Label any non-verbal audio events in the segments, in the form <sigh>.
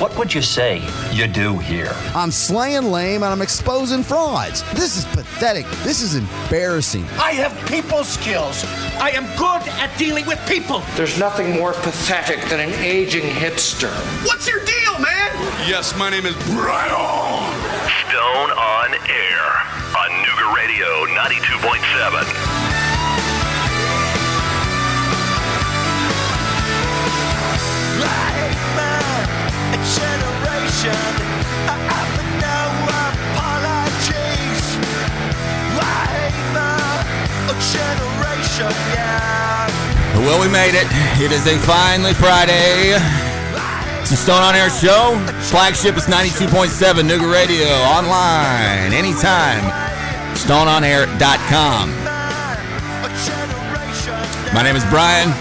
What would you say you do here? I'm slaying lame and I'm exposing frauds. This is pathetic. This is embarrassing. I have people skills. I am good at dealing with people. There's nothing more pathetic than an aging hipster. What's your deal, man? Yes, my name is Brian. Stone on air on Nooga Radio 92.7. Well, we made it. It is a finally Friday. It's a Stone on Air show. Flagship is 92.7 Nooga Radio. Online, anytime. StoneOnAir.com. My name is Brian.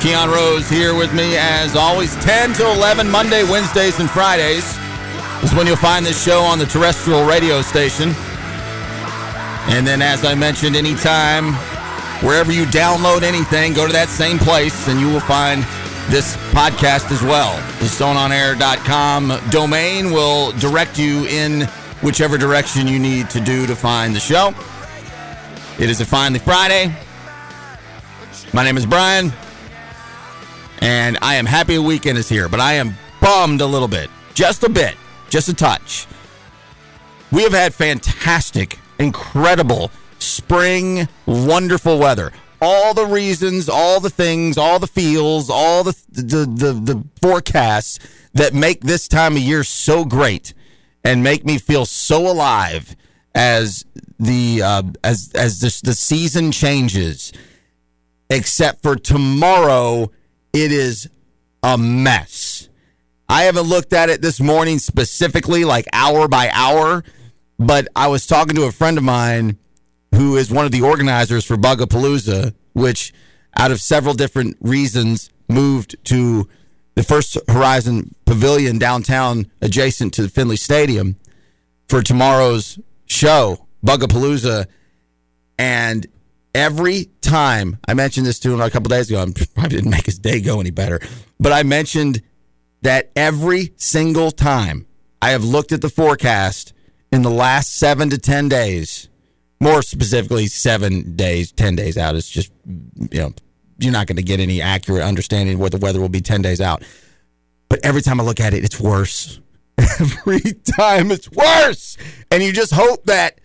Keon Rose here with me as always, 10 to 11, Monday, Wednesdays, and Fridays is when you'll find this show on the terrestrial radio station. And then, as I mentioned, anytime, wherever you download anything, go to that same place and you will find this podcast as well. The stoneonair.com domain will direct you in whichever direction you need to do to find the show. It is a finally Friday. My name is Brian. And I am happy a weekend is here, but I am bummed a little bit. Just a bit. Just a touch. We have had fantastic, incredible spring, wonderful weather. All the reasons, all the things, all the feels, all the the the, the forecasts that make this time of year so great and make me feel so alive as the uh, as as the, the season changes. Except for tomorrow it is a mess. I haven't looked at it this morning specifically, like hour by hour, but I was talking to a friend of mine who is one of the organizers for Bugapalooza, which, out of several different reasons, moved to the First Horizon Pavilion downtown, adjacent to the Finley Stadium, for tomorrow's show, Bugapalooza. And every time I mentioned this to him a couple days ago, I <laughs> probably didn't make his day go any better, but I mentioned that every single time I have looked at the forecast in the last seven to 10 days, more specifically, seven days, 10 days out, it's just, you know, you're not going to get any accurate understanding of what the weather will be 10 days out. But every time I look at it, it's worse. <laughs> Every time it's worse. And you just hope that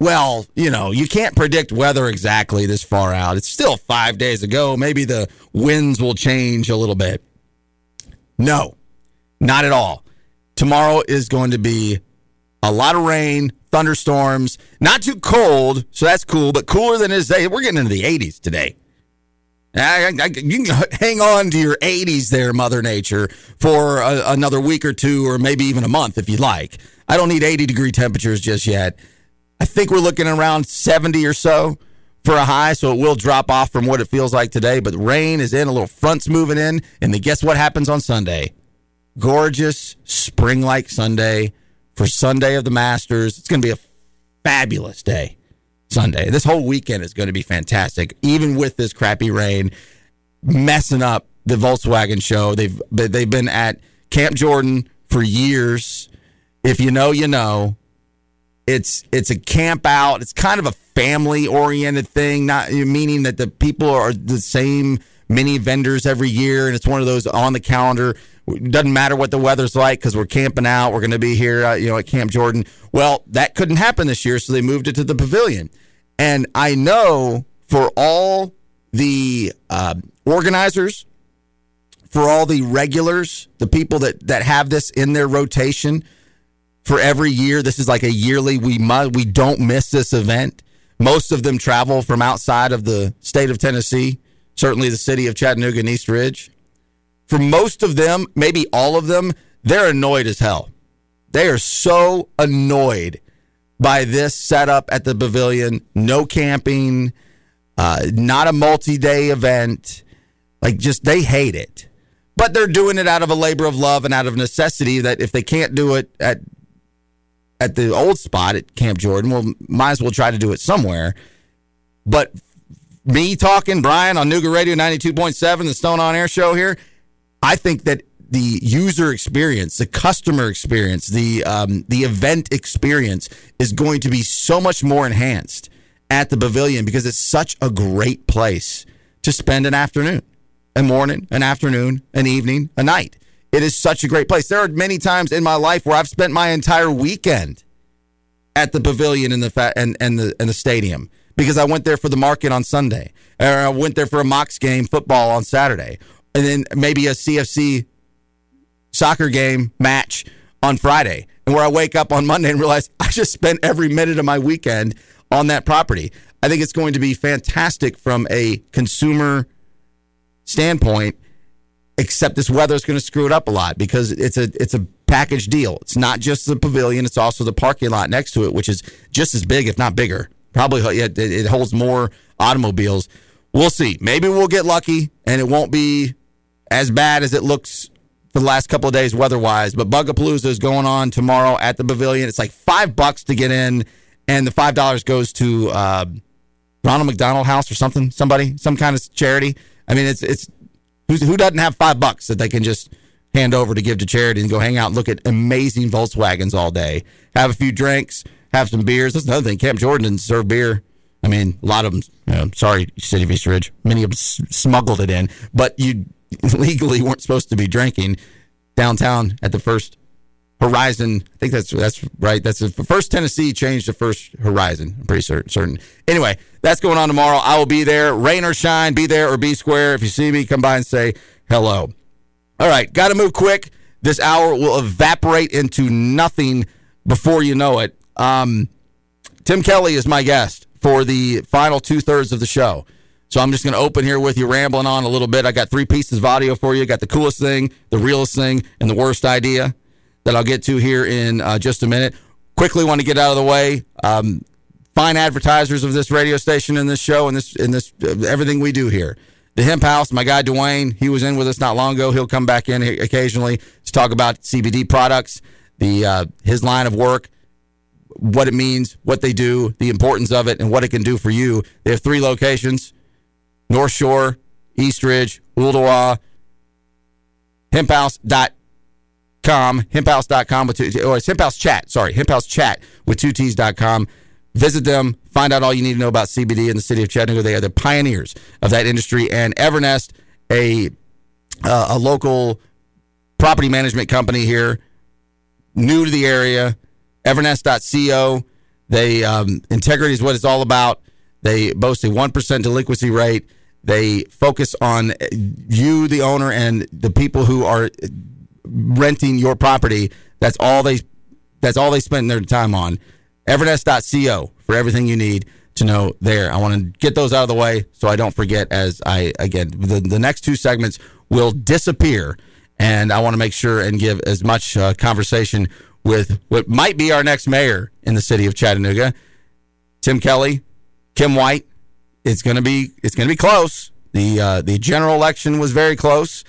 well, you know, you can't predict weather exactly this far out. It's still five days ago. Maybe the winds will change a little bit. No, not at all. Tomorrow is going to be a lot of rain, thunderstorms, not too cold, so that's cool, but cooler than it is today. We're getting into the 80s today. I, I, you can hang on to your 80s there, Mother Nature, for a, another week or two, or maybe even a month if you like. I don't need 80 degree temperatures just yet. I think we're looking around 70 or so for a high, so it will drop off from what it feels like today. But rain is in, a little front's moving in, and then guess what happens on Sunday? Gorgeous spring like Sunday for Sunday of the Masters. It's going to be a fabulous day. Sunday. This whole weekend is going to be fantastic, even with this crappy rain messing up the Volkswagen show. They've they've been at Camp Jordan for years. If you know, you know. It's it's a camp out. It's kind of a family oriented thing, not meaning that the people are the same many vendors every year, and it's one of those on the calendar. Doesn't matter what the weather's like because we're camping out. We're going to be here, uh, you know, at Camp Jordan. Well, that couldn't happen this year, so they moved it to the pavilion. And I know for all the uh, organizers, for all the regulars, the people that that have this in their rotation for every year. This is like a yearly. We must, we don't miss this event. Most of them travel from outside of the state of Tennessee, certainly the city of Chattanooga and East Ridge. For most of them, maybe all of them, they're annoyed as hell. They are so annoyed by this setup at the pavilion. No camping, uh, not a multi day event. Like, just they hate it. But they're doing it out of a labor of love and out of necessity that if they can't do it at at the old spot at Camp Jordan. Well, might as well try to do it somewhere. But me talking, Brian, on Nooga Radio 92.7, the Stone on Air show here, I think that the user experience, the customer experience, the um, the event experience is going to be so much more enhanced at the pavilion because it's such a great place to spend an afternoon, a morning, an afternoon, an evening, a night. It is such a great place. There are many times in my life where I've spent my entire weekend at the pavilion in the fa- and and the and the stadium because I went there for the market on Sunday, or I went there for a Mocs game football on Saturday, and then maybe a CFC soccer game match on Friday, and where I wake up on Monday and realize I just spent every minute of my weekend on that property. I think it's going to be fantastic from a consumer standpoint. Except this weather is going to screw it up a lot because it's a it's a package deal. It's not just the pavilion; it's also the parking lot next to it, which is just as big, if not bigger. Probably it, it holds more automobiles. We'll see. Maybe we'll get lucky and it won't be as bad as it looks for the last couple of days weather-wise. But Bugapalooza is going on tomorrow at the pavilion. It's like five bucks to get in, and the five dollars goes to uh, Ronald McDonald House or something. Somebody, some kind of charity. I mean, it's it's who's, who doesn't have five bucks that they can just hand over to give to charity and go hang out and look at amazing Volkswagens all day, have a few drinks, have some beers. That's another thing. Camp Jordan didn't serve beer. I mean, a lot of them. You know, sorry, City of East Ridge. Many of them smuggled it in, but you <laughs> legally weren't supposed to be drinking downtown at the first Horizon. I think that's that's right. That's the first Tennessee changed to first Horizon. I'm pretty certain. certain. Anyway, that's going on tomorrow. I will be there, rain or shine. Be there or be square. If you see me, come by and say hello. All right, got to move quick. This hour will evaporate into nothing before you know it. Um, Tim Kelly is my guest for the final two thirds of the show. So I'm just going to open here with you, rambling on a little bit. I got three pieces of audio for you. Got the coolest thing, the realest thing, and the worst idea that I'll get to here in uh, just a minute. Quickly, want to get out of the way. Um, fine advertisers of this radio station and this show and this and this uh, everything we do here. The Hemp House, my guy Dwayne, he was in with us not long ago. He'll come back in occasionally to talk about CBD products, the uh, his line of work, what it means, what they do, the importance of it, and what it can do for you. They have three locations: North Shore, East Ridge, Ooltewah. Hemphouse.com, hemphouse.com with two, or it's hemphouse chat, sorry, hemphouse chat with two T's.com. Visit them, find out all you need to know about CBD in the city of Chattanooga. They are the pioneers of that industry. And Evernest, a uh, a local property management company here, new to the area, Evernest.co. They um, integrity is what it's all about. They boast a one percent delinquency rate. They focus on you, the owner, and the people who are renting your property. That's all they. That's all they spend their time on. Evernest.co for everything you need to know there. I want to get those out of the way so I don't forget. As I again, the the next two segments will disappear, and I want to make sure and give as much uh, conversation with what might be our next mayor in the city of Chattanooga, Tim Kelly, Kim White. It's gonna be it's gonna be close. The uh, the general election was very close,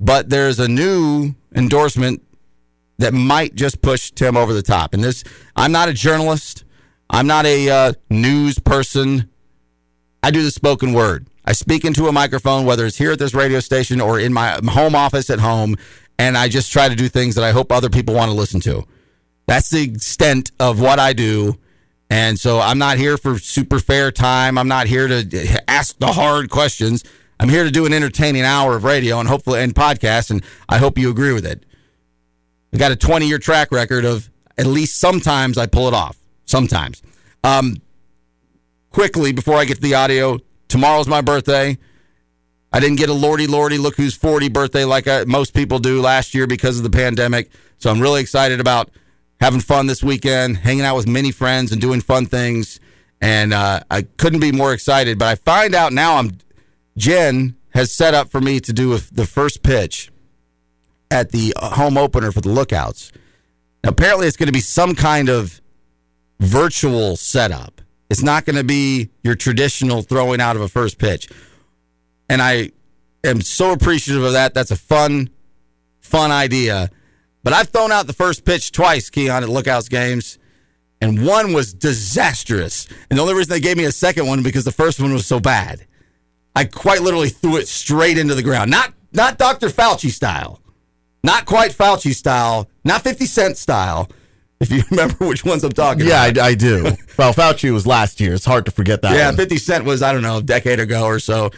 but there's a new endorsement that might just push Tim over the top. And this, I'm not a journalist. I'm not a uh, news person. I do the spoken word. I speak into a microphone, whether it's here at this radio station or in my home office at home, and I just try to do things that I hope other people want to listen to. That's the extent of what I do. And so I'm not here for super fair time. I'm not here to ask the hard questions. I'm here to do an entertaining hour of radio and hopefully and podcast, and I hope you agree with it. I got a 20 year track record of at least sometimes I pull it off. Sometimes. Um, quickly, before I get to the audio, tomorrow's my birthday. I didn't get a Lordy Lordy look who's 40 birthday like I, most people do last year because of the pandemic. So I'm really excited about having fun this weekend, hanging out with many friends and doing fun things. And uh, I couldn't be more excited. But I find out now I'm Jen has set up for me to do the first pitch at the home opener for the Lookouts. Now, apparently, it's going to be some kind of virtual setup. It's not going to be your traditional throwing out of a first pitch. And I am so appreciative of that. That's a fun, fun idea. But I've thrown out the first pitch twice, Keon, at Lookouts games, and one was disastrous. And the only reason they gave me a second one because the first one was so bad. I quite literally threw it straight into the ground. Not not Dr. Fauci style Not quite Fauci style, not 50 Cent style, if you <laughs> remember which ones I'm talking Yeah, about. I, I do. well, Fauci was last year. It's hard to forget that. Yeah, one. 50 Cent was, I don't know, a decade ago or so.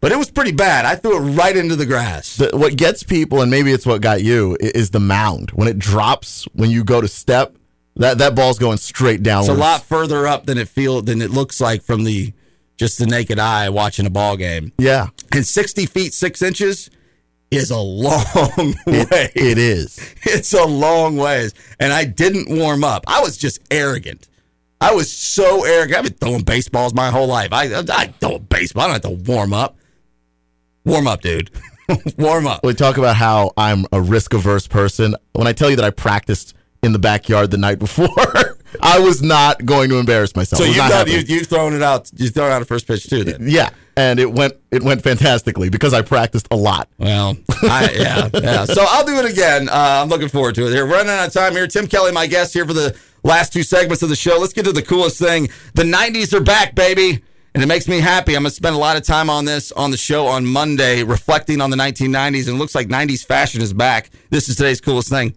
But it was pretty bad. I threw it right into the grass. The- what gets people, and maybe it's what got you, is the mound when it drops when you go to step. That that ball's going straight downwards. It's a lot further up than it feel than it looks like from the just the naked eye watching a ball game. Yeah, And 60 feet 6 inches is a long <laughs> way. it is. <laughs> It's a long ways. And I didn't warm up. I was just arrogant. I was so arrogant. I've been throwing baseballs my whole life. I, I throw a baseball. I don't have to warm up. Warm up, dude. <laughs> warm up. We talk about how I'm a risk averse person. When I tell you that I practiced in the backyard the night before, I was not going to embarrass myself. So you've, not you, you've thrown it out. You've thrown out a first pitch too, then. yeah, and it went it went fantastically because I practiced a lot. Well, I, yeah, yeah. So I'll do it again. Uh, I'm looking forward to it. Here, we're running out of time here. Tim Kelly, my guest here for the last two segments of the show. Let's get to the coolest thing. The 90s are back, baby. And it makes me happy. I'm going to spend a lot of time on this on the show on Monday, reflecting on the 1990s. And it looks like 90s fashion is back. This is today's coolest thing.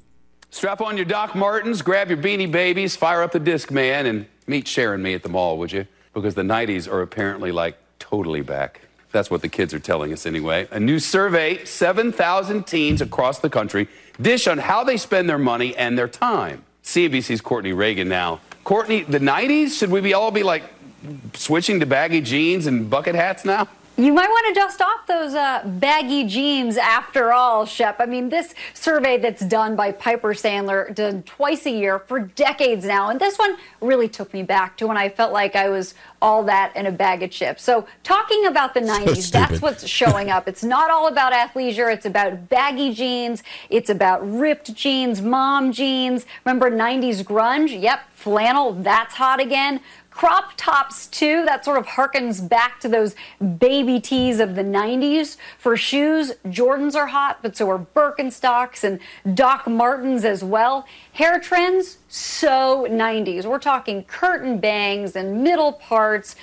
Strap on your Doc Martens, grab your beanie babies, fire up the disc man, and meet Sharon me at the mall, would you? Because the 90s are apparently like totally back. That's what the kids are telling us anyway. A new survey, 7,000 teens across the country dish on how they spend their money and their time. CNBC's Courtney Reagan now. Courtney, the 90s, should we be all be like switching to baggy jeans and bucket hats now? You might want to dust off those uh, baggy jeans after all, Shep. I mean, this survey that's done by Piper Sandler, done twice a year for decades now. And this one really took me back to when I felt like I was all that in a bag of chips. So, talking about the 90s, that's what's showing up. It's not all about athleisure, it's about baggy jeans, it's about ripped jeans, mom jeans. Remember 90s grunge? Yep, flannel, that's hot again crop tops too that sort of harkens back to those baby tees of the 90s for shoes jordans are hot but so are birkenstocks and doc martens as well hair trends so 90s we're talking curtain bangs and middle parts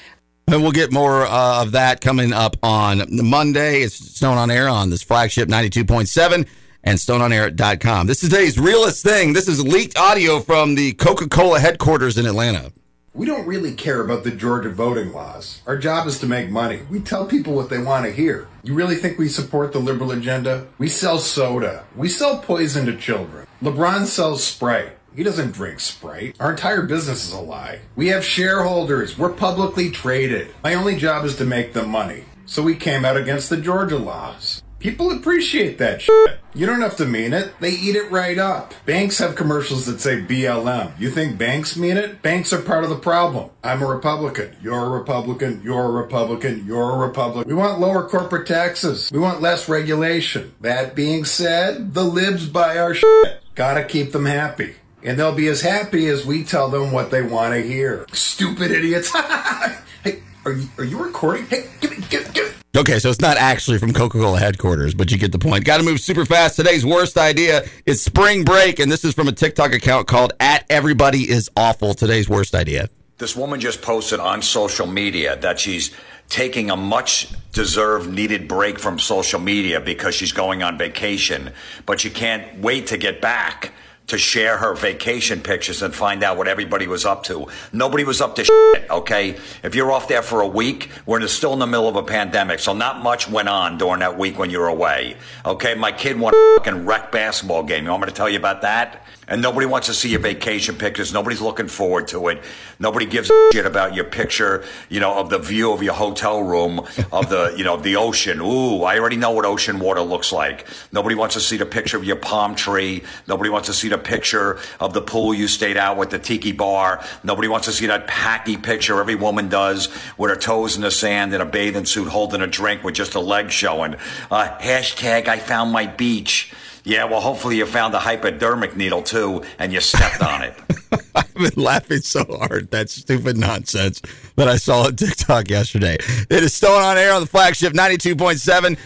And we'll get more uh, of that coming up on Monday. It's Stone on Air on this flagship 92.7 and stoneonair.com. This is today's realest thing. This is leaked audio from the Coca Cola headquarters in Atlanta. We don't really care about the Georgia voting laws. Our job is to make money. We tell people what they want to hear. You really think we support the liberal agenda? We sell soda. We sell poison to children. LeBron sells Sprite. He doesn't drink Sprite. Our entire business is a lie. We have shareholders. We're publicly traded. My only job is to make them money. So we came out against the Georgia laws. People appreciate that shit. You don't have to mean it. They eat it right up. Banks have commercials that say BLM. You think banks mean it? Banks are part of the problem. I'm a Republican. You're a Republican. You're a Republican. You're a Republican. We want lower corporate taxes. We want less regulation. That being said, the libs buy our shit. Gotta keep them happy. And they'll be as happy as we tell them what they want to hear. Stupid idiots. <laughs> hey, are you, are you recording? Hey, give me, give, give, Okay, so it's not actually from Coca Cola headquarters, but you get the point. Got to move super fast. Today's worst idea is spring break, and this is from a TikTok account called at Everybody is Awful. Today's worst idea. This woman just posted on social media that she's taking a much deserved needed break from social media because she's going on vacation, but she can't wait to get back to share her vacation pictures and find out what everybody was up to. Nobody was up to shit, okay? If you're off there for a week, we're still in the middle of a pandemic, so not much went on during that week when you were away, okay? My kid won a fucking rec basketball game. You want me to tell you about that? And nobody wants to see your vacation pictures. Nobody's looking forward to it. Nobody gives a shit about your picture, you know, of the view of your hotel room, of the, you know, the ocean. Ooh, I already know what ocean water looks like. Nobody wants to see the picture of your palm tree. Nobody wants to see the picture of the pool you stayed out with the tiki bar. Nobody wants to see that packy picture every woman does with her toes in the sand in a bathing suit holding a drink with just a leg showing. Uh, hashtag I found my beach. Yeah, well, hopefully you found a hypodermic needle too, and you stepped on it. <laughs> I've been laughing so hard. That stupid nonsense that I saw on TikTok yesterday. It is Stone on Air on the flagship 92.7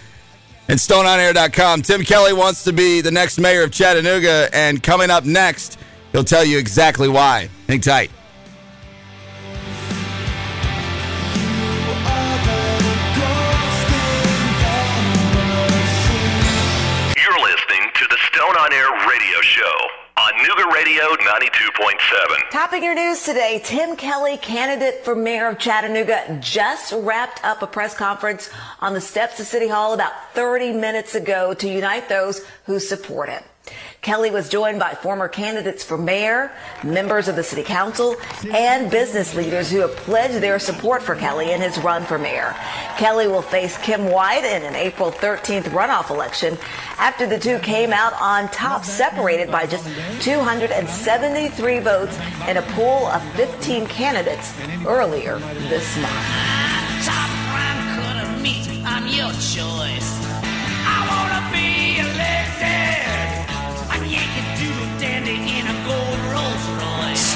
and stoneonair.com. Tim Kelly wants to be the next mayor of Chattanooga, and coming up next, he'll tell you exactly why. Hang tight. On Air radio show on Nooga Radio 92.7. Topping your news today, Tim Kelly, candidate for mayor of Chattanooga, just wrapped up a press conference on the steps of City Hall about 30 minutes ago to unite those who support him. Kelly was joined by former candidates for mayor, members of the city council, and business leaders who have pledged their support for Kelly in his run for mayor. Kelly will face Kim White in an April 13th runoff election after the two came out on top, separated by just 273 votes in a pool of 15 candidates earlier this month.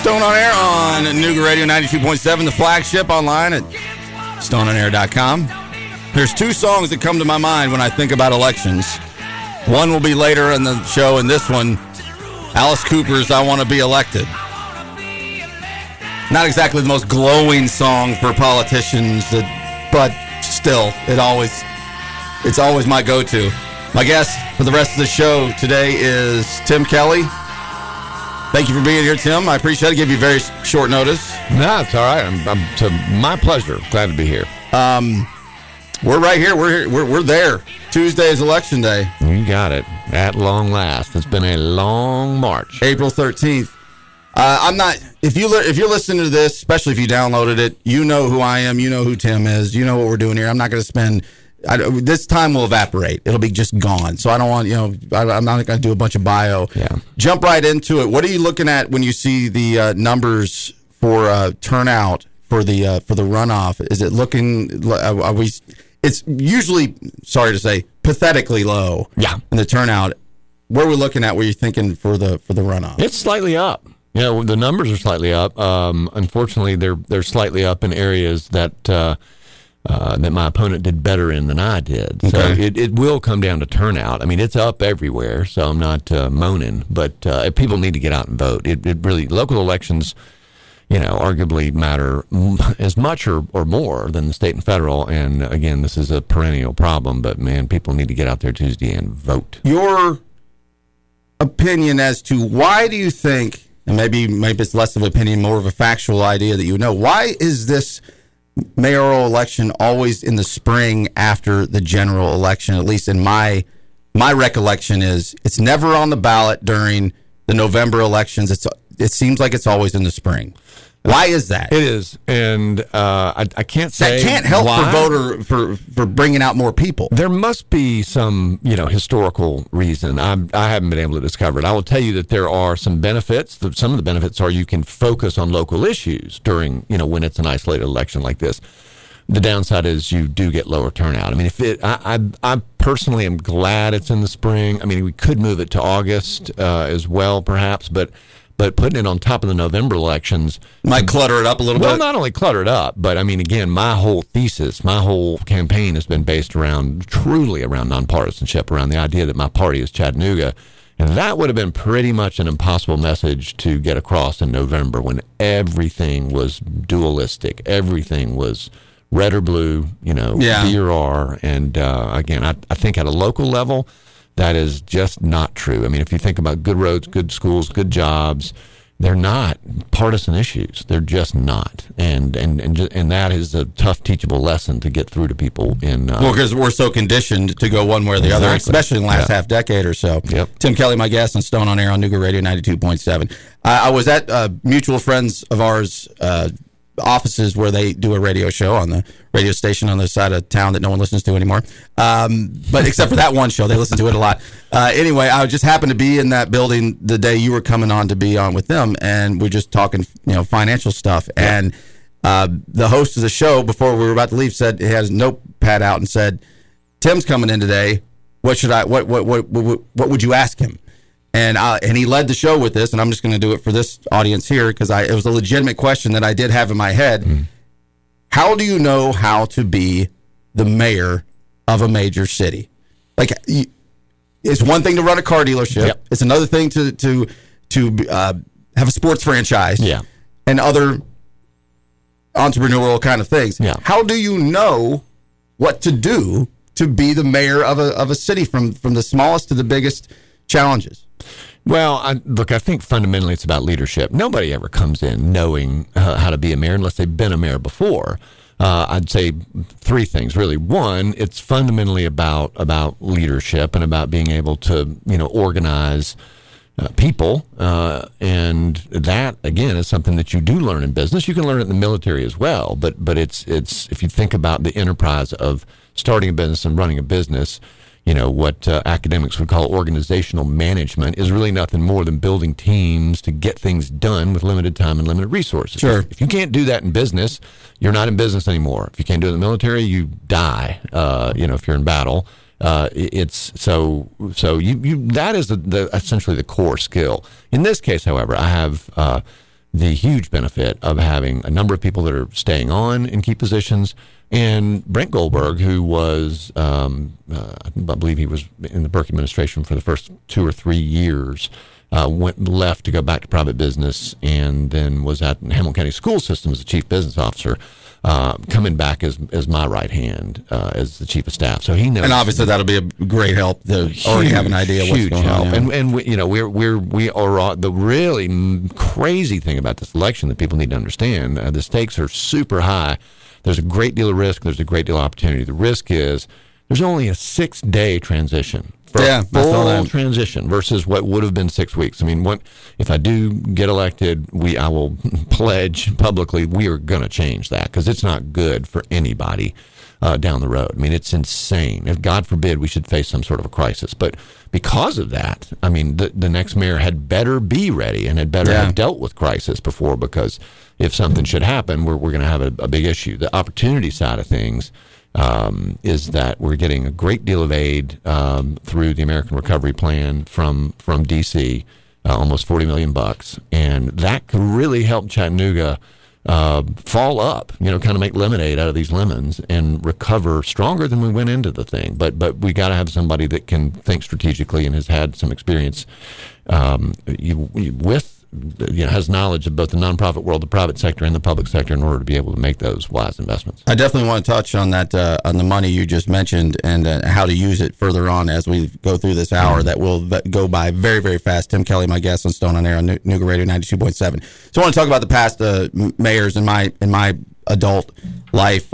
Stone on Air on Nooga Radio 92.7, the flagship online at stoneonair.com. There's two songs that come to my mind when I think about elections. One will be later in the show, and this one, Alice Cooper's I Want to Be Elected. Not exactly the most glowing song for politicians, but still, it always, it's always my go-to. My guest for the rest of the show today is Tim Kelly. Thank you for being here, Tim. I appreciate it. Give you very short notice. No, it's all right. I'm, I'm to my pleasure. Glad to be here. Um, we're right here. We're here. We're, we're there. Tuesday is election day. You got it. At long last, it's been a long march. April thirteenth. Uh, I'm not. If you li- if you're listening to this, especially if you downloaded it, you know who I am. You know who Tim is. You know what we're doing here. I'm not going to spend. I, this time will evaporate. It'll be just gone. So I don't want you know. I, I'm not going to do a bunch of bio. Yeah. Jump right into it. What are you looking at when you see the uh, numbers for uh, turnout for the uh, for the runoff? Is it looking? uh, Are we? It's usually sorry to say pathetically low. Yeah. In the turnout, where we're we looking at? Where you thinking for the for the runoff? It's slightly up. Yeah, well, the numbers are slightly up. Um, unfortunately, they're they're slightly up in areas that uh, that my opponent did better in than I did. So Okay. it, it will come down to turnout. I mean, it's up everywhere, so I'm not uh, moaning. But uh, people need to get out and vote. It, it really local elections, you know, arguably matter as much or, or more than the state and federal. And again, this is a perennial problem. But man, people need to get out there Tuesday and vote. your opinion as to why do you think, and maybe maybe it's less of an opinion, more of a factual idea that you know, why is this mayoral election always in the spring after the general election? At least in my my recollection is it's never on the ballot during the November elections. It's it seems like it's always in the spring. Why is that? It is, and uh, I, I can't say That can't help why. for voter for for bringing out more people. There must be some, you know, historical reason. I'm, I haven't been able to discover it. I will tell you that there are some benefits. Some of the benefits are you can focus on local issues during, you know, when it's an isolated election like this. The downside is you do get lower turnout. I mean, if it, I, I, I personally am glad it's in the spring. I mean, we could move it to August uh, as well, perhaps, but. But putting it on top of the November elections Might clutter it up a little well, bit. Well, not only clutter it up, but I mean, again, my whole thesis, my whole campaign has been based around truly around nonpartisanship, around the idea that my party is Chattanooga. And that would have been pretty much an impossible message to get across in November when everything was dualistic. Everything was red or blue, you know, Yeah. B or R. And uh, again, I, I think at a local level, that is just not true. I mean, if you think about good roads, good schools, good jobs, they're not partisan issues. They're just not, and and and and that is a tough teachable lesson to get through to people in. Uh, Well, because we're so conditioned to go one way or the other, especially in the last Yeah. half decade or so. Yep. Tim Kelly, my guest on Stone on Air on Nooga Radio 92.7. I, I was at uh, mutual friends of ours' uh, offices where they do a radio show on the radio station on the side of town that no one listens to anymore. Um, but except for that one show, they listen to it a lot. Uh, anyway, I just happened to be in that building the day you were coming on to be on with them, and we're just talking, you know, financial stuff. And uh, the host of the show, before we were about to leave, said he has notepad out and said, "Tim's coming in today. What should I? What what what what, what would you ask him?" And I, and he led the show with this, and I'm just going to do it for this audience here because I it was a legitimate question that I did have in my head. How do you know how to be the mayor of a major city? Like, it's one thing to run a car dealership. Yep. It's another thing to to to uh, have a sports franchise. Yeah. and other entrepreneurial kind of things. Yeah. How do you know what to do to be the mayor of a of a city from from the smallest to the biggest challenges? Well, I, look, I think fundamentally it's about leadership. Nobody ever comes in knowing uh, how to be a mayor unless they've been a mayor before. Uh, I'd say three things really. One, it's fundamentally about about leadership and about being able to you know organize uh, people, uh, and that again is something that you do learn in business. You can learn it in the military as well, but but it's it's if you think about the enterprise of starting a business and running a business you know what uh, academics would call organizational management is really nothing more than building teams to get things done with limited time and limited resources. Sure. If you can't do that in business, you're not in business anymore. If you can't do it in the military, you die. Uh, you know, if you're in battle, uh, it's so so you you that is the, the, essentially the core skill. In this case, however, I have. The huge benefit of having a number of people that are staying on in key positions and Brent Goldberg, who was, um, uh, I believe he was in the Berke administration for the first two or three years, uh, went left to go back to private business, and then was at Hamilton County School System as the chief business officer. Uh, coming back as as my right hand uh, as the chief of staff, so he knows. And obviously, that'll be a great help to huge, already have an idea what's huge going help. on. And and we, you know we're we're we are the really crazy thing about this election that people need to understand. Uh, the stakes are super high. There's a great deal of risk. There's a great deal of opportunity. The risk is there's only a six day transition. For Yeah, full transition versus what would have been six weeks. I mean, what if I do get elected? We I will <laughs> pledge publicly we are going to change that because it's not good for anybody uh, down the road. I mean, it's insane. If God forbid we should face some sort of a crisis, but because of that, I mean, the the next mayor had better be ready and had better Yeah. have dealt with crisis before because if something should happen, we're we're going to have a, a big issue. The opportunity side of things um, is that we're getting a great deal of aid um, through the American Recovery Plan from from DC, uh, almost forty million bucks, and that could really help Chattanooga uh, fall up. You know, kind of make lemonade out of these lemons and recover stronger than we went into the thing. But but we got to have somebody that can think strategically and has had some experience um, you, you, with. You know, has knowledge of both the nonprofit world, the private sector, and the public sector in order to be able to make those wise investments. I definitely want to touch on that uh, on the money you just mentioned and uh, how to use it further on as we go through this hour. That will go by very very fast. Tim Kelly, my guest on Stone on Air on Nu- Nooga Radio ninety two point seven. So I want to talk about the past uh, mayors in my in my adult life.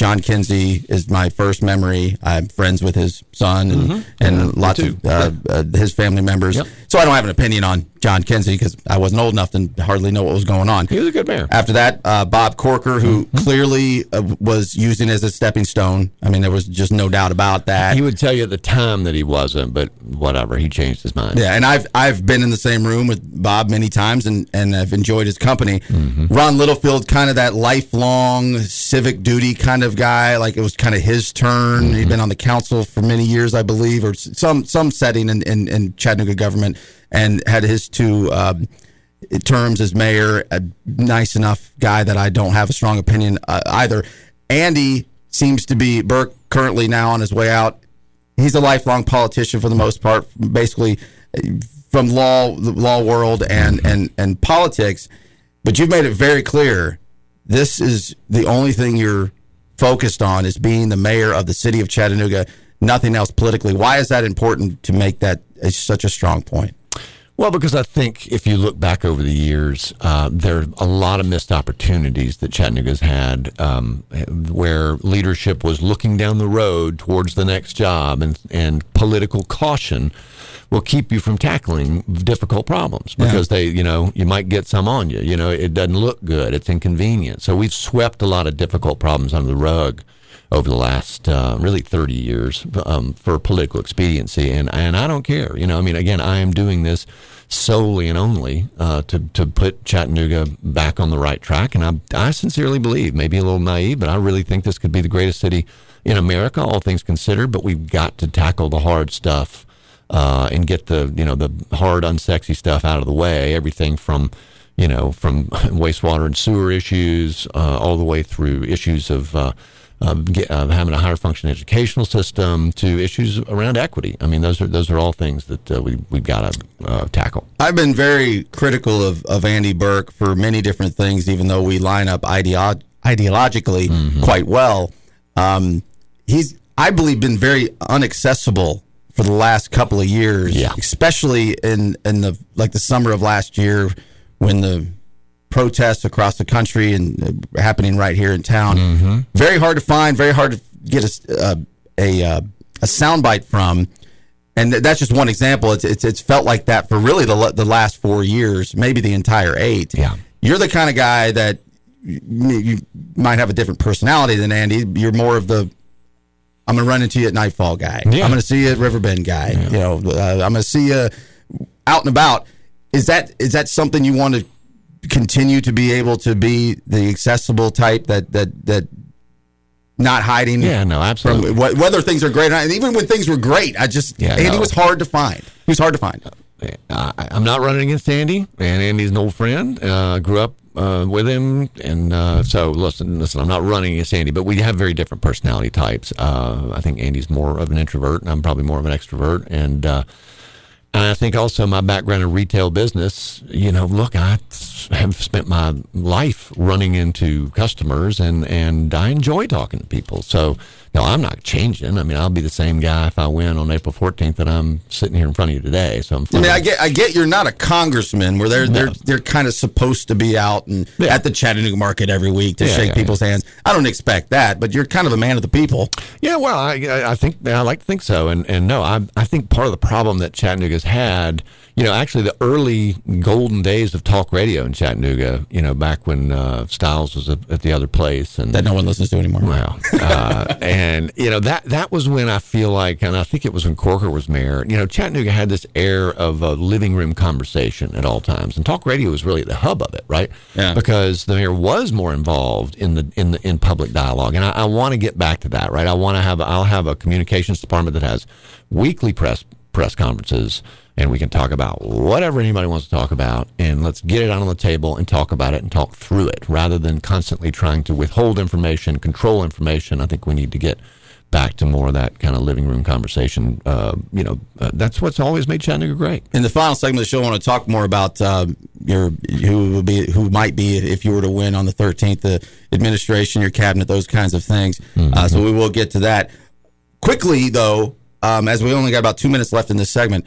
Jon Kinsey is my first memory. I'm friends with his son and, Mhm. and Yeah, lots of uh, uh, his family members. Yep. So I don't have an opinion on Jon Kinsey because I wasn't old enough to hardly know what was going on. He was a good mayor. After that, uh, Bob Corker, who Mm-hmm. clearly uh, was using as a stepping stone. I mean, there was just no doubt about that. He would tell you at the time that he wasn't, but whatever, he changed his mind. Yeah, and I've I've been in the same room with Bob many times, and and I've enjoyed his company. Mm-hmm. Ron Littlefield, kind of that lifelong civic duty kind of guy. Like it was kind of his turn. Mm-hmm. He'd been on the council for many years, I believe, or some some setting in in, in Chattanooga government, and had his two. Um, terms as mayor, a nice enough guy that I don't have a strong opinion uh, either. Andy seems to be Berke currently now on his way out. He's a lifelong politician for the most part, basically from law, the law world, and and and politics. But you've made it very clear this is the only thing you're focused on is being the mayor of the city of Chattanooga. Nothing else politically. Why is that important to make that such a strong point? Well, because I think if you look back over the years, uh, there are a lot of missed opportunities that Chattanooga's had um, where leadership was looking down the road towards the next job and, and political caution will keep you from tackling difficult problems because they, you know, you might get some on you. You know, it doesn't look good. It's inconvenient. So we've swept a lot of difficult problems under the rug over the last uh, really 30 years um, for political expediency. And, and I don't care. You know, I mean, again, I am doing this solely and only uh, to, to put Chattanooga back on the right track. And I, I sincerely believe, maybe a little naive, but I really think this could be the greatest city in America, all things considered. But we've got to tackle the hard stuff uh, and get the, you know, the hard, unsexy stuff out of the way. Everything from you know, from <laughs> wastewater and sewer issues uh, all the way through issues of uh, get, uh, having a higher function educational system to issues around equity. I mean, those are those are all things that uh, we we've got to uh, tackle. I've been very critical of, of Andy Berke for many different things, even though we line up ideo- ideologically quite well. Um, he's, I believe, been very unaccessible for the last couple of years. Yeah. Especially in in the like the summer of last year when the protests across the country and uh, happening right here in town. Mm-hmm. Very hard to find. Very hard to get a uh, a uh, a soundbite from. And th- that's just one example. It's, it's it's felt like that for really the the last four years, maybe the entire eight. Yeah. You're the kind of guy that you might have a different personality than Andy. You're more of the I'm going to run into you at nightfall guy. Yeah. I'm going to see you at Riverbend guy. You know, uh, I'm going to see you out and about. Is that is that something you want to continue to be able to be the accessible type that that that not hiding? Yeah, no, absolutely. From whether things are great, or not. and even when things were great, I just Yeah, Andy no. was hard to find. He was hard to find. I, I'm not running against Andy, and Andy's an old friend. Uh, grew up uh, with him, and uh, so listen, listen. I'm not running against Andy, but we have very different personality types. Uh, I think Andy's more of an introvert, and I'm probably more of an extrovert, and. Uh, and I think also my background in retail business, you know, look, I have spent my life running into customers and, and I enjoy talking to people. So, no, I'm not changing. I mean, I'll be the same guy if I win on April 14th that I'm sitting here in front of you today. So I'm I mean, I get, I get you're not a congressman where they're they're they're kind of supposed to be out and at the Chattanooga market every week to Yeah, shake yeah, people's hands. I don't expect that, but you're kind of a man of the people. Yeah, well, I, I I think I like to think so, and and no, I I think part of the problem that Chattanooga's had, you know, actually the early golden days of talk radio in Chattanooga, you know, back when uh, Styles was at, the other place, and That no one listens to anymore. Well, uh, <laughs> and you know that that was when I feel like, and I think it was when Corker was mayor. You know, Chattanooga had this air of a living room conversation at all times, and talk radio was really the hub of it, right? Yeah. Because the mayor was more involved in the in the in public dialogue, and I, I want to get back to that, right? I want to have I'll have a communications department that has weekly press press conferences and we can talk about whatever anybody wants to talk about and let's get it out on the table and talk about it and talk through it rather than constantly trying to withhold information control information i think we need to get back to more of that kind of living room conversation uh, you know uh, that's what's always made chattanooga great In the final segment of the show, I want to talk more about um, your who will be who might be if you were to win on the 13th, the administration, your cabinet, those kinds of things. Uh, so we will get to that quickly, though, um, as we only got about two minutes left in this segment.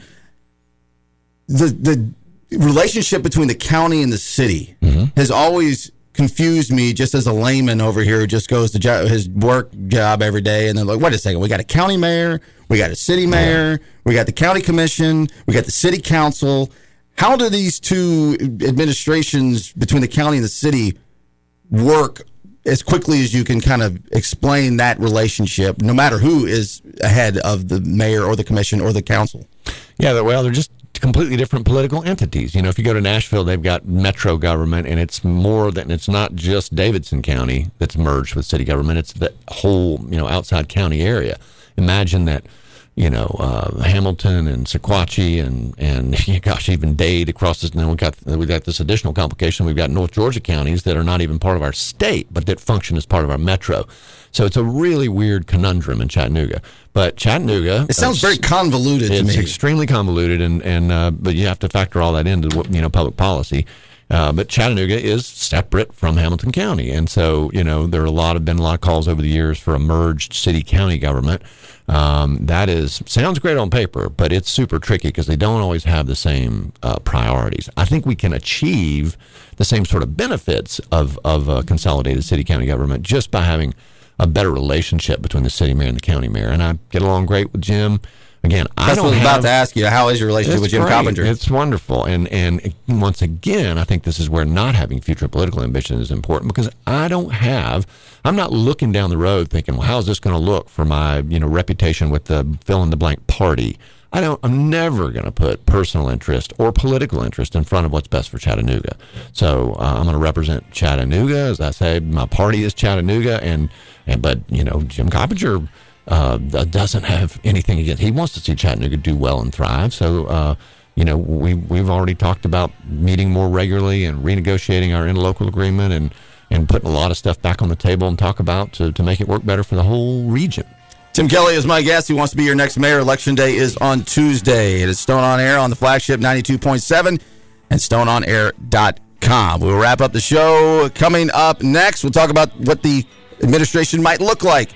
The the relationship between the county and the city mm-hmm. has always confused me just as a layman over here who just goes to jo- his work job every day and they're like wait a second we got a county mayor we got a city mayor we got the county commission we got the city council. How do these two administrations between the county and the city work as quickly as you can kind of explain that relationship no matter who is ahead of the mayor or the commission or the council? Yeah, well, they're just completely different political entities. You know, if you go to Nashville, they've got metro government, and it's more than it's not just Davidson County that's merged with city government. It's the whole you know outside county area. Imagine that. You know, uh, Hamilton and Sequatchie and and <laughs> gosh, even Dade across this. And then we got we got this additional complication. We've got North Georgia counties that are not even part of our state, but that function as part of our metro. So it's a really weird conundrum in Chattanooga. But Chattanooga, it sounds uh, very convoluted to it's me extremely convoluted, and and uh, but you have to factor all that into you know public policy. Uh, but Chattanooga is separate from Hamilton County, and so you know there are a lot of been a lot of calls over the years for a merged city county government. Um, that is sounds great on paper, but it's super tricky because they don't always have the same uh, priorities. I think we can achieve the same sort of benefits of of a consolidated city county government just by having a better relationship between the city mayor and the county mayor. And I get along great with Jim. Again, I don't what I was have, about to ask you how is your relationship with jim great. coppinger It's wonderful, and and once again, I think this is where not having future political ambition is important because I don't have. I'm not looking down the road thinking, well, how's this going to look for my you know reputation with the fill in the blank party. I don't. I'm never going to put personal interest or political interest in front of what's best for Chattanooga. So uh, I'm going to represent Chattanooga, as I say. My party is Chattanooga, and and but you know Jim Coppinger uh, doesn't have anything against. He wants to see Chattanooga do well and thrive. So, uh, you know, we we've already talked about meeting more regularly and renegotiating our interlocal agreement and and putting a lot of stuff back on the table and talk about to to make it work better for the whole region. Tim Kelly is my guest. He wants to be your next mayor. Election day is on Tuesday. It is Stone on Air on the flagship 92.7 and stoneonair.com. We'll wrap up the show. Coming up next, we'll talk about what the administration might look like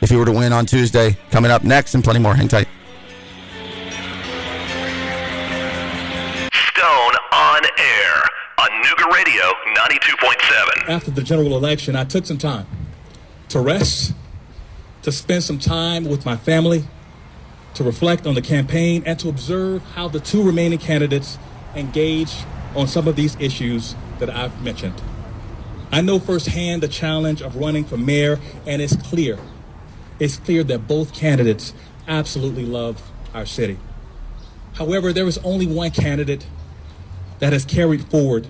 if you were to win on Tuesday. Coming up next and plenty more. Hang tight. Stone on air on Nooga Radio 92.7. After the general election, I took some time to rest, to spend some time with my family, to reflect on the campaign, and to observe how the two remaining candidates engage on some of these issues that I've mentioned. I know firsthand the challenge of running for mayor, and it's clear it's clear that both candidates absolutely love our city. However, there is only one candidate that has carried forward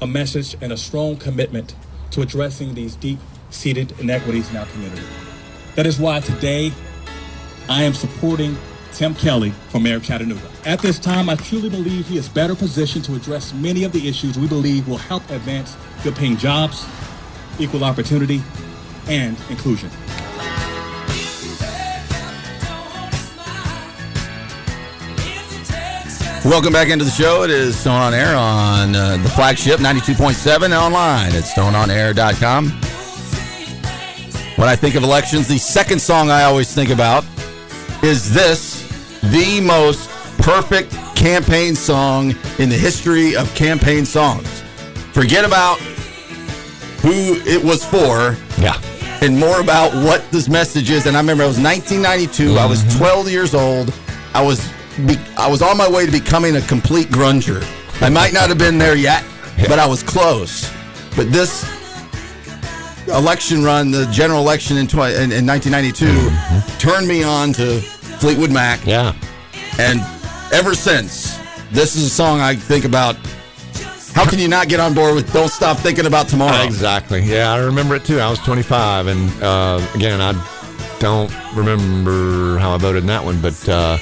a message and a strong commitment to addressing these deep seated inequities in our community. That is why today I am supporting Tim Kelly for Mayor of Chattanooga. At this time, I truly believe he is better positioned to address many of the issues we believe will help advance good paying jobs, equal opportunity, and inclusion. Welcome back into the show. It is Stone on Air on uh, the flagship 92.7 and online at stoneonair.com. When I think of elections, the second song I always think about is this the most perfect campaign song in the history of campaign songs. Forget about who it was for. Yeah. And more about what this message is. And I remember it was 1992. I was 12 years old. I was be, I was on my way to becoming a complete grunger. I might not have been there yet, but I was close. But this election run, the general election in, tw- in, in 1992, turned me on to Fleetwood Mac. Yeah. And ever since, this is a song I think about. How can you not get on board with "Don't Stop Thinking About Tomorrow"? Exactly. Yeah, I remember it too. I was 25, and uh, again, I don't remember how I voted in that one, but uh,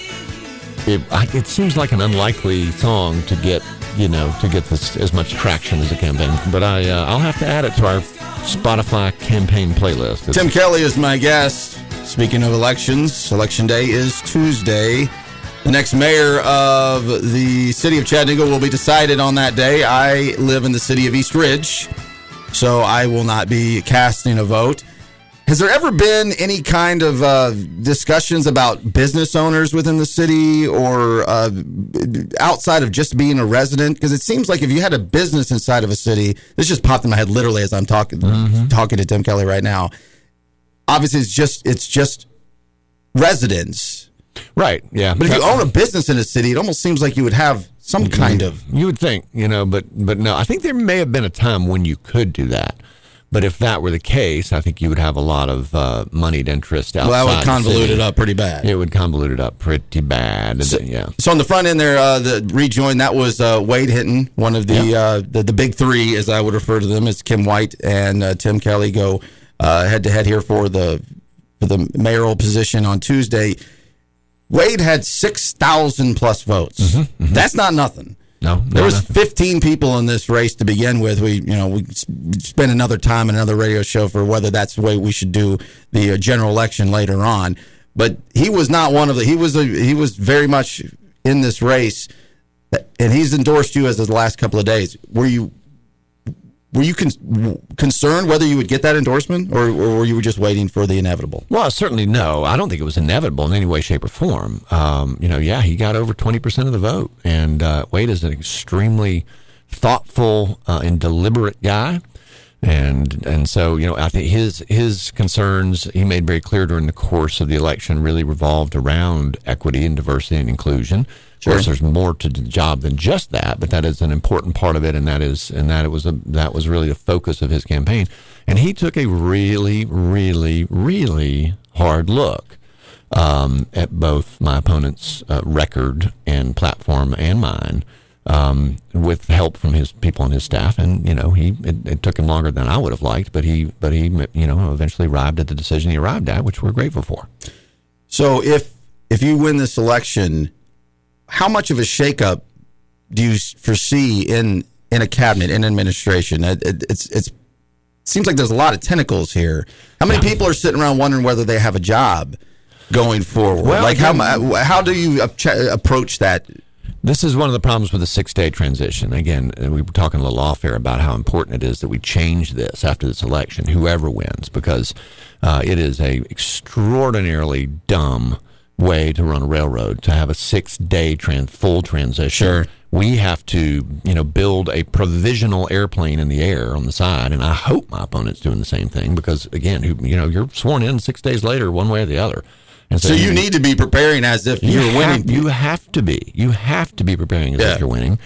it, it seems like an unlikely song to get, you know, to get this as much traction as a campaign. But I, uh, I'll have to add it to our Spotify campaign playlist. It's- Tim Kelly is my guest. Speaking of elections, election day is Tuesday. The next mayor of the city of Chattanooga will be decided on that day. I live in the city of East Ridge, so I will not be casting a vote. Has there ever been any kind of uh, discussions about business owners within the city or uh, outside of just being a resident? Because it seems like if you had a business inside of a city, this just popped in my head literally as I'm talking talking to Tim Kelly right now. Obviously, it's just it's just residents, right? Yeah, But if you own a business in a city, it almost seems like you would have some kind of You would think, you know, but but no, I think there may have been a time when you could do that. But if that were the case, I think you would have a lot of uh, moneyed interest outside. Well, that would convolute it up pretty bad. It would convolute it up pretty bad. So, yeah. So on the front end there, uh, the rejoin that was uh, Wade Hinton, one of the, uh, the the big three, as I would refer to them, as Kim White and uh, Tim Kelly go head to head here for the for the mayoral position on Tuesday. Wade had six thousand plus votes. That's not nothing. No, There was 15 people in this race to begin with. We, you know, we s- spend another time in another radio show for whether that's the way we should do the uh, general election later on. But he was not one of the. He was a, he was very much in this race, and he's endorsed you as of the last couple of days. Were you were you con- concerned whether you would get that endorsement, or, or were you just waiting for the inevitable? Well, certainly no. I don't think it was inevitable in any way, shape, or form. Um, you know, yeah, he got over 20% of the vote. And uh, Wade is an extremely thoughtful uh, and deliberate guy. And and so you know I think his his concerns he made very clear during the course of the election really revolved around equity and diversity and inclusion. Of course, there's more to the job than just that, but that is an important part of it, and that is and that it was a that was really the focus of his campaign. And he took a really, really, really hard look um, at both my opponent's uh, record and platform and mine, um, with help from his people and his staff. And you know, he it, it took him longer than I would have liked, but he but he you know eventually arrived at the decision he arrived at, which we're grateful for. So if if you win this election, how much of a shakeup do you foresee in in a cabinet in administration? It, it, it's it's seems like there's a lot of tentacles here. How many people are sitting around wondering whether they have a job going forward? Well, like how again- how do you ap- approach that? This is one of the problems with the six day transition. Again, uh, we were talking a little off air about how important it is that we change this after this election, whoever wins, because uh, it is a extraordinarily dumb way to run a railroad to have a six day trans- full transition. Sure. We have to, you know, build a provisional airplane in the air on the side, and I hope my opponent's doing the same thing because, again, who- you know, you're sworn in six days later, one way or the other. And So you need to be preparing as if you you're winning. you have to be. You have to be preparing as Yeah. if you're winning,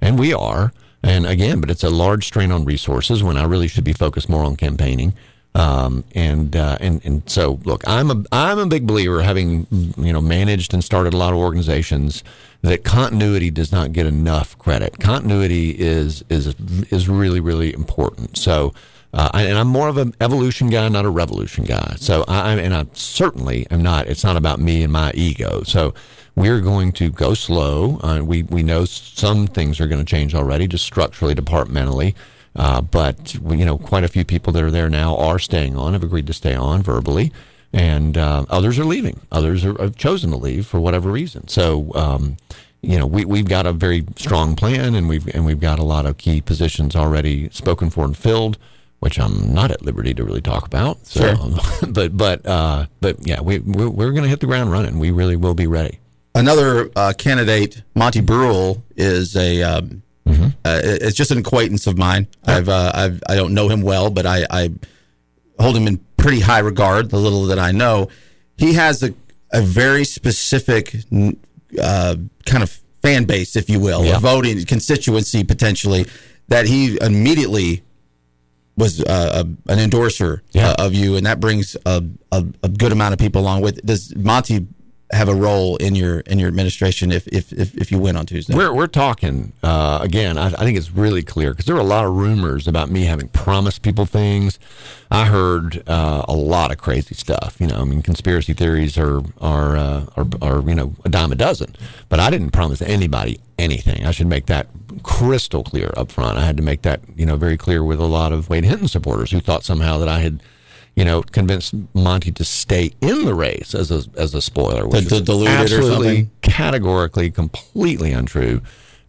and we are. And again, but it's a large strain on resources when I really should be focused more on campaigning. Um, and uh, and and so look, I'm a I'm a big believer, having you know managed and started a lot of organizations, that continuity does not get enough credit. Continuity is is is really really important. So. Uh, and I'm more of an evolution guy, not a revolution guy. So I, and I certainly am not. It's not about me and my ego. So we're going to go slow. Uh, we we know some things are going to change already, just structurally, departmentally. Uh, but you know, quite a few people that are there now are staying on, have agreed to stay on verbally, and uh, others are leaving. Others are, have chosen to leave for whatever reason. So. Um, you know, we, we've got a very strong plan, and we've and we've got a lot of key positions already spoken for and filled, which I'm not at liberty to really talk about. So, <laughs> but but uh, but yeah, we we're, we're going to hit the ground running. We really will be ready. Another uh, candidate, Monty Burrell, is a. Um, Mm-hmm. uh, it's just an acquaintance of mine. I've, uh, I've I don't know him well, but I, I hold him in pretty high regard. The little that I know, he has a a very specific uh, kind of fan base, if you will, Yeah. a voting constituency potentially that he immediately was uh, a, an endorser uh, of you, and that brings a, a, a good amount of people along with. Does Monty have a role in your in your administration if if if, if you win on Tuesday? We're we're talking uh, again. I, I think it's really clear because there were a lot of rumors about me having promised people things. I heard uh, a lot of crazy stuff. You know, I mean, conspiracy theories are are, uh, are are you know a dime a dozen. But I didn't promise anybody anything. I should make that crystal clear up front. I had to make that you know very clear with a lot of Wade Hinton supporters who thought somehow that I had. You know, convinced Monty to stay in the race as a as a spoiler, which To- to is dilute or absolutely categorically, completely untrue.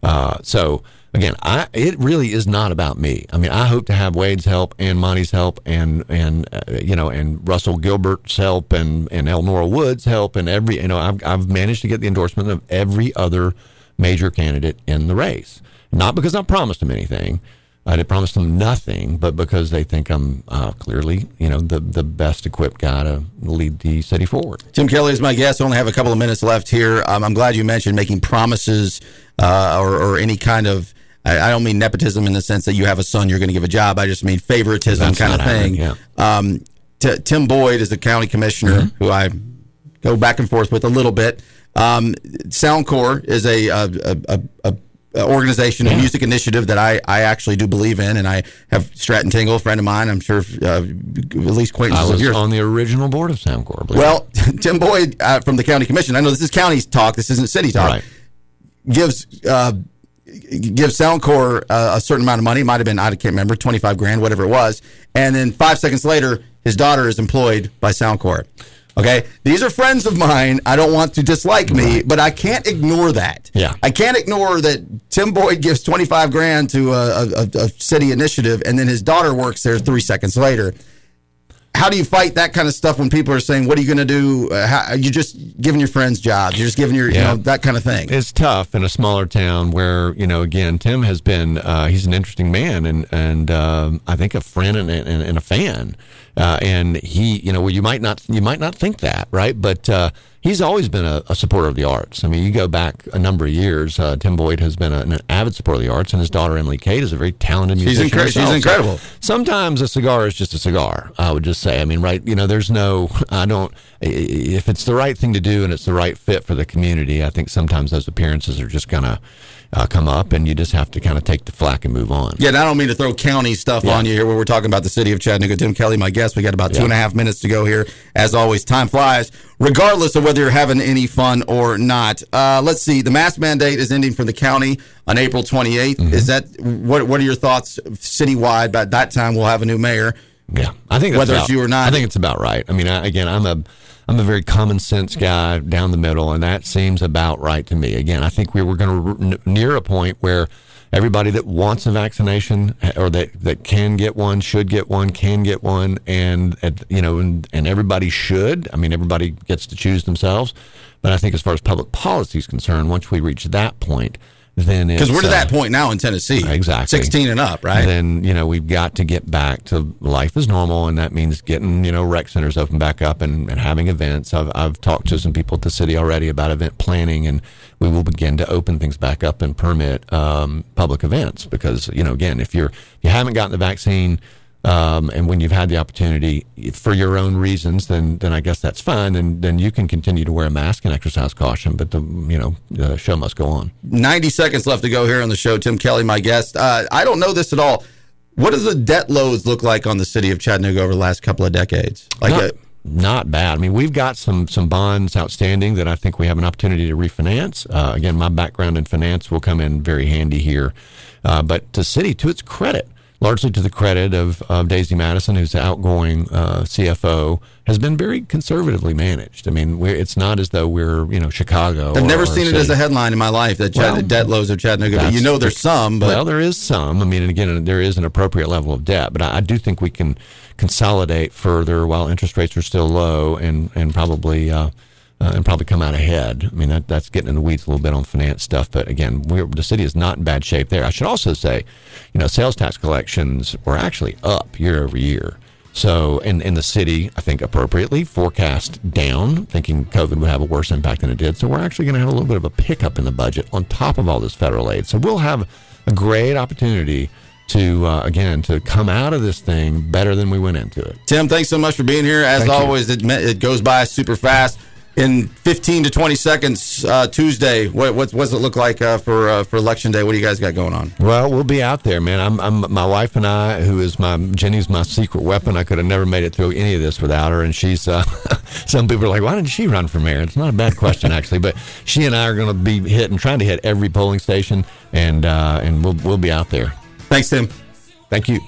Uh, so again, I it really is not about me. I mean, I hope to have Wade's help and Monty's help and and uh, you know and Russell Gilbert's help and and Elnora Woods' help and every you know I've I've managed to get the endorsement of every other major candidate in the race. Not because I promised them anything. I didn't promise them nothing, but because they think I'm uh, clearly, you know, the the best equipped guy to lead the city forward. Tim Kelly is my guest. I only have a couple of minutes left here. Um, I'm glad you mentioned making promises uh, or, or any kind of. I, I don't mean nepotism in the sense that you have a son, you're going to give a job. I just mean favoritism That's kind of thing. happening, Um, T- Tim Boyd is the county commissioner Mm-hmm. who I go back and forth with a little bit. Um, SoundCorps is a, a, a, a, a organization, a music initiative that I, I actually do believe in, and I have Stratton Tingle, a friend of mine. I'm sure uh, at least I acquaintances of was yours. on the original board of SoundCorps. Well, <laughs> Tim Boyd uh, from the county commission. I know this is county talk. This isn't city talk. Right. Gives uh, gives SoundCorps uh, a certain amount of money. Might have been I can't remember twenty five grand, whatever it was. And then five seconds later, his daughter is employed by SoundCorps. Okay, these are friends of mine. I don't want to dislike me, but I can't ignore that. Yeah. I can't ignore that Tim Boyd gives 25 grand to a, a, a city initiative and then his daughter works there three seconds later. How do you fight that kind of stuff when people are saying, "What are you going to do?" Uh, how, you're just giving your friends jobs. You're just giving your, you know, that kind of thing. It's tough in a smaller town where you know. Again, Tim has been. Uh, he's an interesting man, and and um, I think a friend and, and, and a fan. Uh, and he, you know, well, you might not you might not think that, right? But uh, he's always been a, a supporter of the arts. I mean, you go back a number of years. Uh, Tim Boyd has been a, an avid supporter of the arts, and his daughter Emily Kate is a very talented She's musician. incre- she's herself. So incredible. sometimes a cigar is just a cigar. I would just say. I mean, right? You know, there's no. <laughs> I don't. If it's the right thing to do and it's the right fit for the community, I think sometimes those appearances are just gonna uh, come up, and you just have to kind of take the flack and move on. Yeah, and I don't mean to throw county stuff Yeah. on you here when we're talking about the city of Chattanooga. Tim Kelly, my guest. We got about two Yeah. and a half minutes to go here. As always, time flies, regardless of whether you're having any fun or not. Uh, let's see. The mask mandate is ending for the county on April 28th. Mm-hmm. Is that what? What are your thoughts citywide? By that time, we'll have a new mayor. Yeah, I think whether about, it's you or not. I think it's about right. I mean, I, again, I'm a I'm a very common sense guy down the middle, and that seems about right to me. Again, I think we were going to near a point where everybody that wants a vaccination eh, or that, that can get one should get one, can get one, and, and you know, and, and everybody should. I mean, everybody gets to choose themselves. But I think as far as public policy is concerned, once we reach that point, then Because we're to it's, that uh, point now in Tennessee. Exactly. 16 and up, right? Then, you know, we've got to get back to life as normal, and that means getting, you know, rec centers open back up and, and having events. I've, I've talked to some people at the city already about event planning, and we will begin to open things back up and permit um, public events because, you know, again, if you're if you haven't gotten the vaccine, um, and when you've had the opportunity for your own reasons, then then I guess that's fine. And then you can continue to wear a mask and exercise caution. But the you know the show must go on. 90 seconds left to go here on the show. Tim Kelly, my guest. Uh, I don't know this at all. What does the debt loads look like on the city of Chattanooga over the last couple of decades? Like, not, uh, not bad. I mean, we've got some some bonds outstanding that I think we have an opportunity to refinance. Uh, again, my background in finance will come in very handy here. Uh, but to city, to its credit, largely to the credit of, of Daisy Madison, who's the outgoing uh, CFO, has been very conservatively managed. I mean, it's not as though we're you know Chicago. I've never seen it city. as a headline in my life that Well, debt loads of Chattanooga. But you know, there's some, but well, there is some. I mean, and again, there is an appropriate level of debt, but I, I do think we can consolidate further while interest rates are still low, and and probably. Uh, uh, and probably come out ahead. I mean, that, that's getting in the weeds a little bit on finance stuff. But again, we're, the city is not in bad shape there. I should also say, you know, sales tax collections were actually up year over year. So, in, in the city, I think appropriately forecast down, thinking COVID would have a worse impact than it did. So, we're actually going to have a little bit of a pickup in the budget on top of all this federal aid. So, we'll have a great opportunity to, uh, again, to come out of this thing better than we went into it. Tim, thanks so much for being here. As Thank always, it, it goes by super fast. In 15 to 20 seconds, uh, Tuesday, what, what, what's it look like uh, for uh, for election day? What do you guys got going on? Well, we'll be out there, man. I'm, I'm my wife and I, who is my Jenny's my secret weapon. I could have never made it through any of this without her. And she's uh, <laughs> some people are like, why didn't she run for mayor? It's not a bad question <laughs> actually, but she and I are going to be hitting, trying to hit every polling station, and uh, and we'll we'll be out there. Thanks, Tim. Thank you.